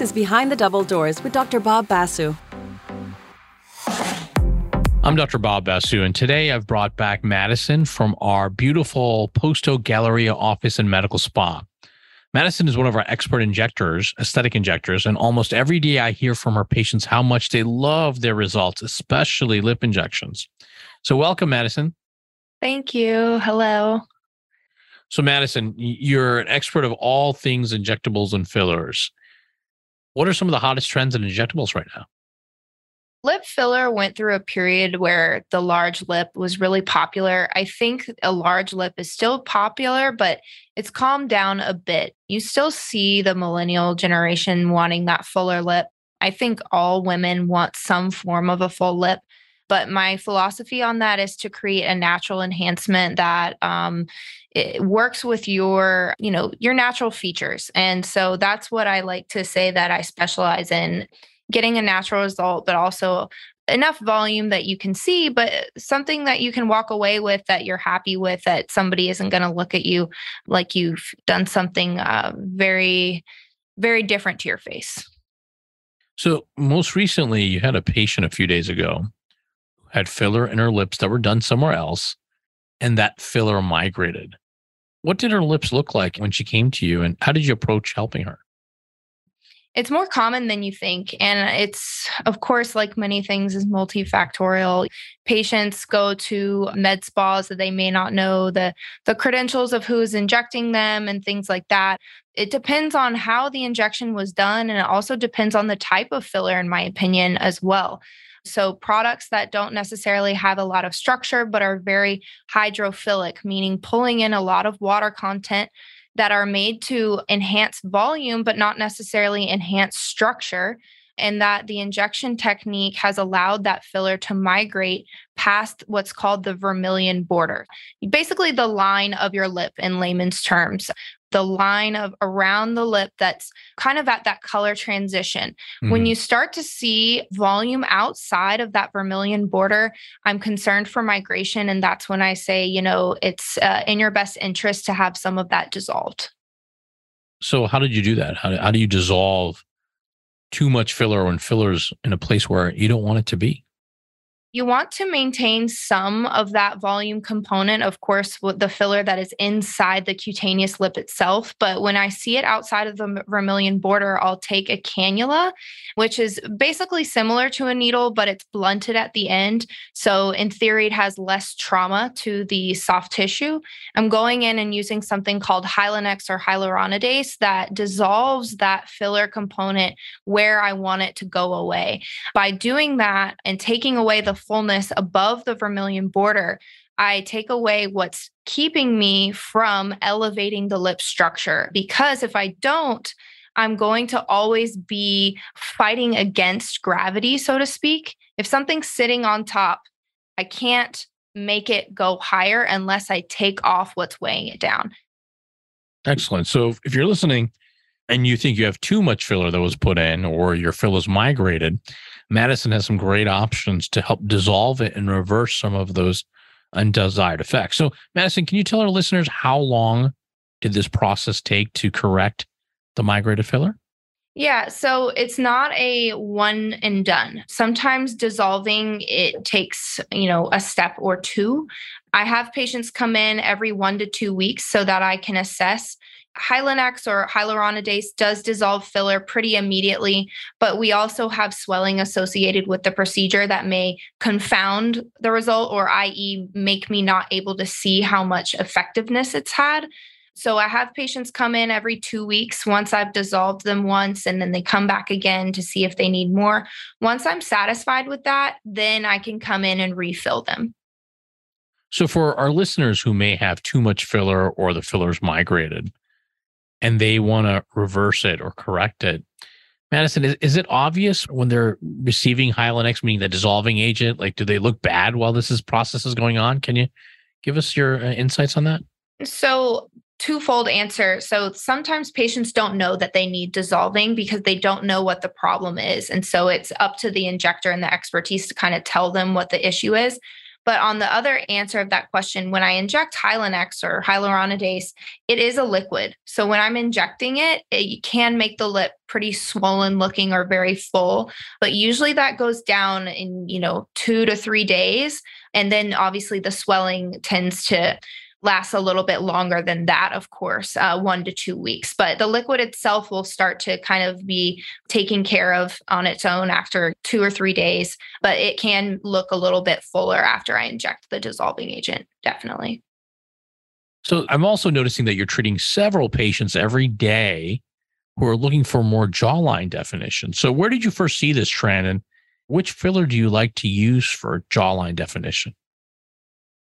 This is Behind the Double Doors with Dr. Bob Basu. I'm Dr. Bob Basu, and today I've brought back Madison from our beautiful Post Oak Galleria office and medical spa. Madison is one of our expert injectors, aesthetic injectors, and almost every day I hear from her patients how much they love their results, especially lip injections. So, welcome, Madison. Thank you. Hello. So, Madison, you're an expert of all things injectables and fillers. What are some of the hottest trends in injectables right now? Lip filler went through a period where the large lip was really popular. I think a large lip is still popular, but it's calmed down a bit. You still see the millennial generation wanting that fuller lip. I think all women want some form of a full lip. But my philosophy on that is to create a natural enhancement that um, it works with your, you know, your natural features. And so that's what I like to say that I specialize in getting a natural result, but also enough volume that you can see, but something that you can walk away with that you're happy with, that somebody isn't going to look at you like you've done something uh, very, very different to your face. So, most recently, you had a patient a few days ago had filler in her lips that were done somewhere else, and that filler migrated. What did her lips look like when she came to you, and how did you approach helping her? It's more common than you think. And it's, of course, like many things, is multifactorial. Patients go to med spas that they may not know the, the credentials of who is injecting them and things like that. It depends on how the injection was done. And it also depends on the type of filler, in my opinion, as well. So, products that don't necessarily have a lot of structure, but are very hydrophilic, meaning pulling in a lot of water content that are made to enhance volume, but not necessarily enhance structure. And that the injection technique has allowed that filler to migrate past what's called the vermilion border, basically the line of your lip in layman's terms the line of around the lip that's kind of at that color transition. Mm-hmm. When you start to see volume outside of that vermilion border, I'm concerned for migration. And that's when I say, you know, it's uh, in your best interest to have some of that dissolved. So, how did you do that? How, how do you dissolve too much filler when fillers in a place where you don't want it to be? You want to maintain some of that volume component, of course, with the filler that is inside the cutaneous lip itself. But when I see it outside of the vermilion border, I'll take a cannula, which is basically similar to a needle, but it's blunted at the end. So, in theory, it has less trauma to the soft tissue. I'm going in and using something called Hylenex or hyaluronidase that dissolves that filler component where I want it to go away. By doing that and taking away the fullness above the vermilion border, I take away what's keeping me from elevating the lip structure. Because if I don't, I'm going to always be fighting against gravity, so to speak. If something's sitting on top, I can't make it go higher unless I take off what's weighing it down. Excellent. So if you're listening and you think you have too much filler that was put in or your fillers migrated, Madison has some great options to help dissolve it and reverse some of those undesired effects. So, Madison, can you tell our listeners how long did this process take to correct the migrated filler? Yeah, so it's not a one and done. Sometimes dissolving it takes, you know, a step or two. I have patients come in every 1 to 2 weeks so that I can assess Hylenex or hyaluronidase does dissolve filler pretty immediately, but we also have swelling associated with the procedure that may confound the result or, i.e., make me not able to see how much effectiveness it's had. So I have patients come in every two weeks once I've dissolved them once, and then they come back again to see if they need more. Once I'm satisfied with that, then I can come in and refill them. So, for our listeners who may have too much filler or the fillers migrated, and they want to reverse it or correct it. Madison, is, is it obvious when they're receiving Hylenex, meaning the dissolving agent? Like, do they look bad while this is process is going on? Can you give us your uh, insights on that? So, twofold answer. So, sometimes patients don't know that they need dissolving because they don't know what the problem is. And so, it's up to the injector and the expertise to kind of tell them what the issue is. But on the other answer of that question, when I inject Hylenex or hyaluronidase, it is a liquid. So when I'm injecting it, it can make the lip pretty swollen looking or very full. But usually that goes down in, you know, two to three days. And then obviously the swelling tends to lasts a little bit longer than that, of course, uh, one to two weeks. But the liquid itself will start to kind of be taken care of on its own after two or three days. But it can look a little bit fuller after I inject the dissolving agent, definitely. So I'm also noticing that you're treating several patients every day who are looking for more jawline definition. So where did you first see this trend and which filler do you like to use for jawline definition?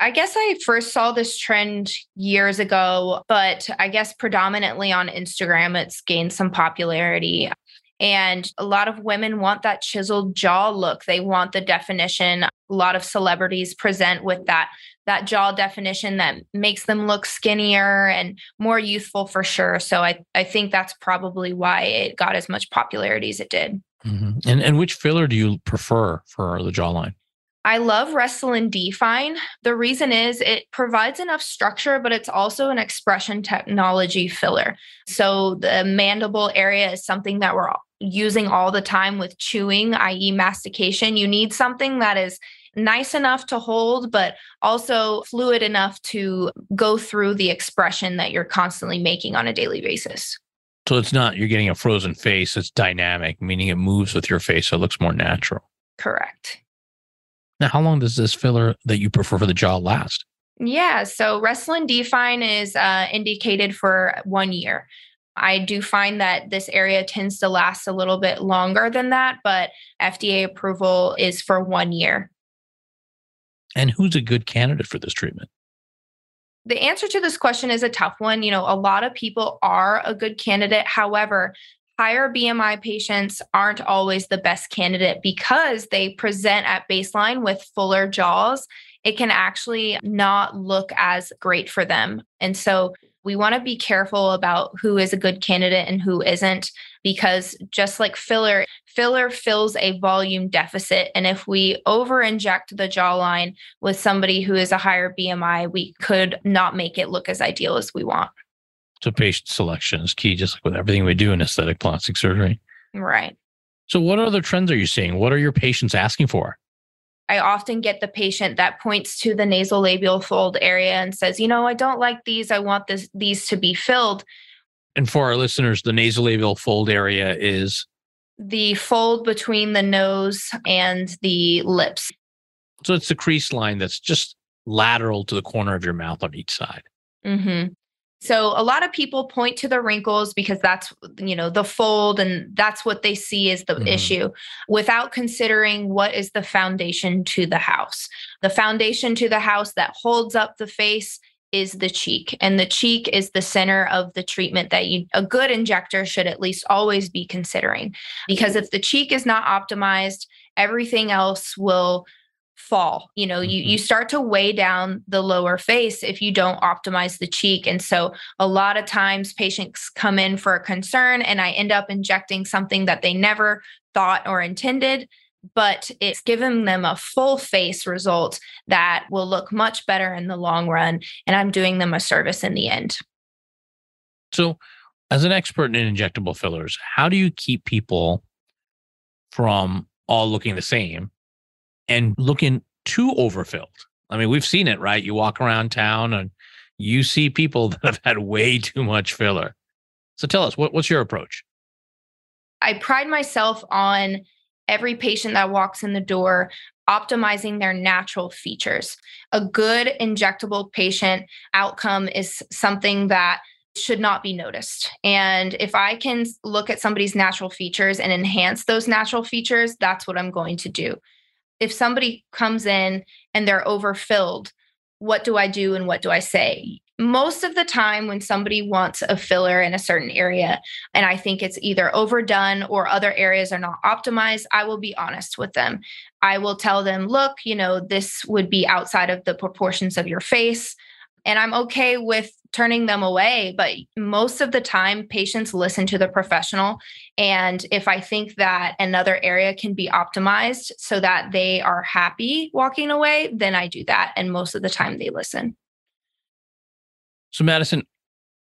I guess I first saw this trend years ago, but I guess predominantly on Instagram, it's gained some popularity. And a lot of women want that chiseled jaw look. They want the definition. A lot of celebrities present with that that jaw definition that makes them look skinnier and more youthful for sure. So I, I think that's probably why it got as much popularity as it did. Mm-hmm. And and which filler do you prefer for the jawline? I love Restylane Define. The reason is it provides enough structure, but it's also an expression technology filler. So the mandible area is something that we're using all the time with chewing, i.e., mastication. You need something that is nice enough to hold, but also fluid enough to go through the expression that you're constantly making on a daily basis. So it's not you're getting a frozen face, it's dynamic, meaning it moves with your face, so it looks more natural. Correct. Now, how long does this filler that you prefer for the jaw last? Yeah, so Restylane Define is uh, indicated for one year. I do find that this area tends to last a little bit longer than that, but FDA approval is for one year. And who's a good candidate for this treatment? The answer to this question is a tough one. You know, a lot of people are a good candidate. However, higher BMI patients aren't always the best candidate because they present at baseline with fuller jaws. It can actually not look as great for them. And so we want to be careful about who is a good candidate and who isn't, because just like filler, filler fills a volume deficit. And if we over inject the jawline with somebody who is a higher BMI, we could not make it look as ideal as we want. So patient selection is key, just like with everything we do in aesthetic plastic surgery. Right. So what other trends are you seeing? What are your patients asking for? I often get the patient that points to the nasolabial fold area and says, "You know, I don't like these. I want this these to be filled." And for our listeners, the nasolabial fold area is the fold between the nose and the lips. So it's the crease line that's just lateral to the corner of your mouth on each side. Mm-hmm. So a lot of people point to the wrinkles because that's you know the fold and that's what they see as the mm-hmm. issue without considering what is the foundation to the house. The foundation to the house that holds up the face is the cheek and the cheek is the center of the treatment that you a good injector should at least always be considering because if the cheek is not optimized everything else will fall. You know you you mm-hmm. start to weigh down the lower face if you don't optimize the cheek. And so a lot of times patients come in for a concern and i end up injecting something that they never thought or intended but it's given them a full face result that will look much better in the long run and i'm doing them a service in the end. So as an expert in injectable fillers how do you keep people from all looking the same and looking too overfilled. I mean, we've seen it, right? You walk around town and you see people that have had way too much filler. So tell us, what, what's your approach? I pride myself on every patient that walks in the door optimizing their natural features. A good injectable patient outcome is something that should not be noticed. And if I can look at somebody's natural features and enhance those natural features, that's what I'm going to do if somebody comes in and they're overfilled, what do I do and what do I say? Most of the time, when somebody wants a filler in a certain area, and I think it's either overdone or other areas are not optimized, I will be honest with them. I will tell them, look, you know, this would be outside of the proportions of your face. And I'm okay with turning them away. But most of the time, patients listen to the professional. And if I think that another area can be optimized so that they are happy walking away, then I do that. And most of the time, they listen. So, Madison,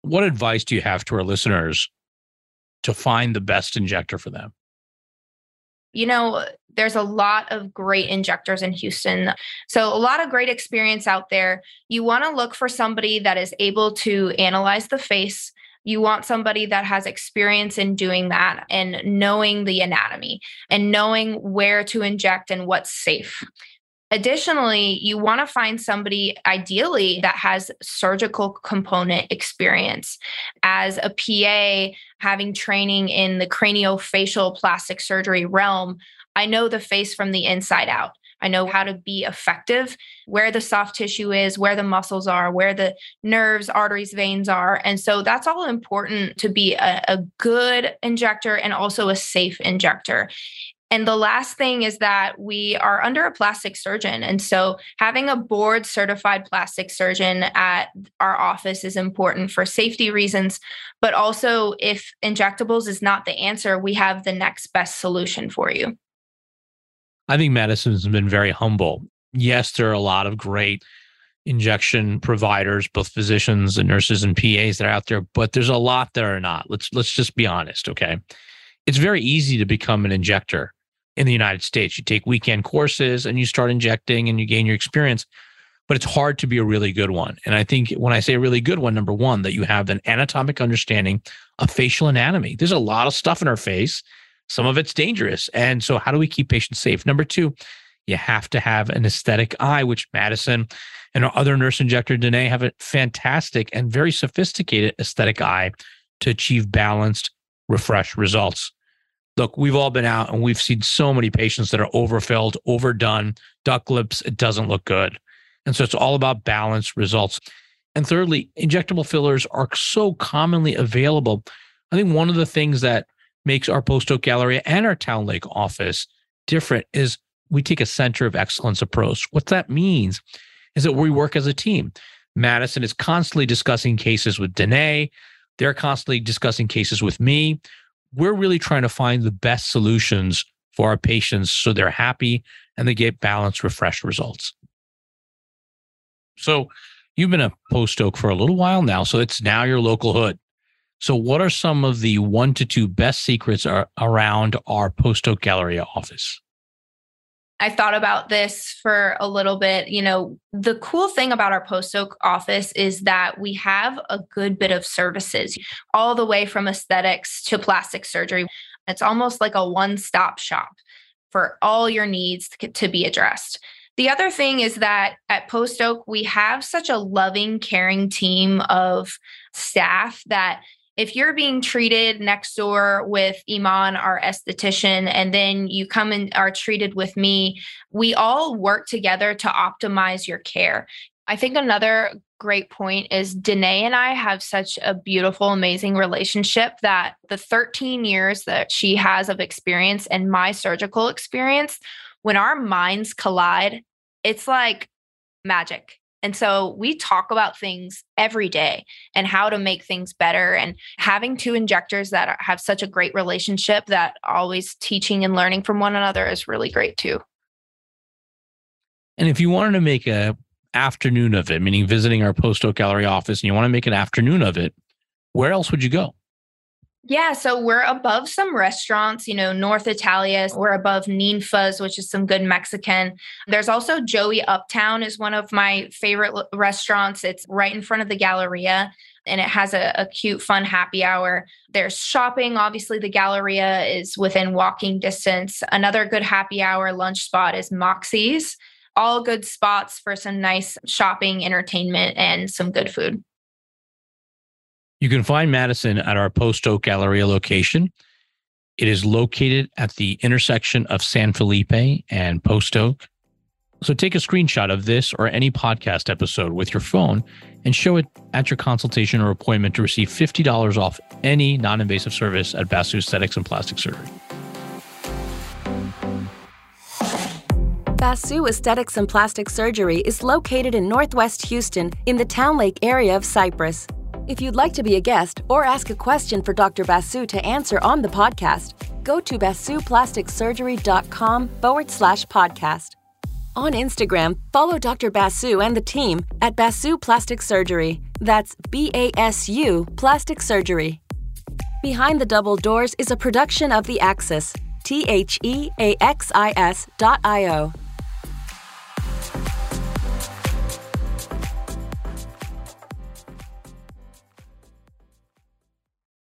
what advice do you have to our listeners to find the best injector for them? You know, there's a lot of great injectors in Houston. So, a lot of great experience out there. You want to look for somebody that is able to analyze the face. You want somebody that has experience in doing that and knowing the anatomy and knowing where to inject and what's safe. Additionally, you want to find somebody ideally that has surgical component experience. As a PA, having training in the craniofacial plastic surgery realm, I know the face from the inside out. I know how to be effective, where the soft tissue is, where the muscles are, where the nerves, arteries, veins are. And so that's all important to be a, a good injector and also a safe injector. And the last thing is that we are under a plastic surgeon. And so having a board certified plastic surgeon at our office is important for safety reasons. But also, if injectables is not the answer, we have the next best solution for you. I think Madison's been very humble. Yes, there are a lot of great injection providers, both physicians and nurses and PAs that are out there, but there's a lot that are not. Let's let's just be honest, okay? It's very easy to become an injector in the United States. You take weekend courses and you start injecting and you gain your experience, but it's hard to be a really good one. And I think when I say a really good one, number one, that you have an anatomic understanding of facial anatomy. There's a lot of stuff in our face. Some of it's dangerous. And so, how do we keep patients safe? Number two, you have to have an aesthetic eye, which Madison and our other nurse injector, Danae, have a fantastic and very sophisticated aesthetic eye to achieve balanced, refreshed results look, we've all been out and we've seen so many patients that are overfilled, overdone, duck lips. It doesn't look good. And so it's all about balance results. And thirdly, injectable fillers are so commonly available. I think one of the things that makes our Post Oak Galleria and our Town Lake office different is we take a center of excellence approach. What that means is that we work as a team. Madison is constantly discussing cases with Danae. They're constantly discussing cases with me we're really trying to find the best solutions for our patients so they're happy and they get balanced, refreshed results. So you've been a post oak for a little while now, so it's now your local hood. So, what are some of the one to two best secrets are around our post oak Galleria office? I thought about this for a little bit. You know, the cool thing about our post oak office is that we have a good bit of services, all the way from aesthetics to plastic surgery. It's almost like a one stop shop for all your needs to be addressed. The other thing is that at Post Oak, we have such a loving, caring team of staff that if you're being treated next door with Iman, our esthetician, and then you come and are treated with me, we all work together to optimize your care. I think another great point is Danae and I have such a beautiful, amazing relationship that the 13 years that she has of experience and my surgical experience, when our minds collide, it's like magic. And so we talk about things every day and how to make things better. And having two injectors that have such a great relationship that always teaching and learning from one another is really great too. And if you wanted to make a afternoon of it, meaning visiting our Post Oak Gallery office, and you want to make an afternoon of it, where else would you go? Yeah, so we're above some restaurants, you know, North Italia. We're above Ninfa's, which is some good Mexican. There's also Joey Uptown is one of my favorite restaurants. It's right in front of the Galleria and it has a, a cute, fun happy hour. There's shopping. Obviously, the Galleria is within walking distance. Another good happy hour lunch spot is Moxie's. All good spots for some nice shopping, entertainment, and some good food. You can find Madison at our Post Oak Galleria location. It is located at the intersection of San Felipe and Post Oak. So take a screenshot of this or any podcast episode with your phone and show it at your consultation or appointment to receive $50 off any non invasive service at Basu Aesthetics and Plastic Surgery. Basu Aesthetics and Plastic Surgery is located in Northwest Houston in the Town Lake area of Cypress. If you'd like to be a guest or ask a question for Dr. Basu to answer on the podcast, go to basuplasticsurgery.com forward slash podcast. On Instagram, follow Dr. Basu and the team at Basu Plastic Surgery. That's B A S U Plastic Surgery. Behind the Double Doors is a production of The Axis, T H E A X I S dot I O.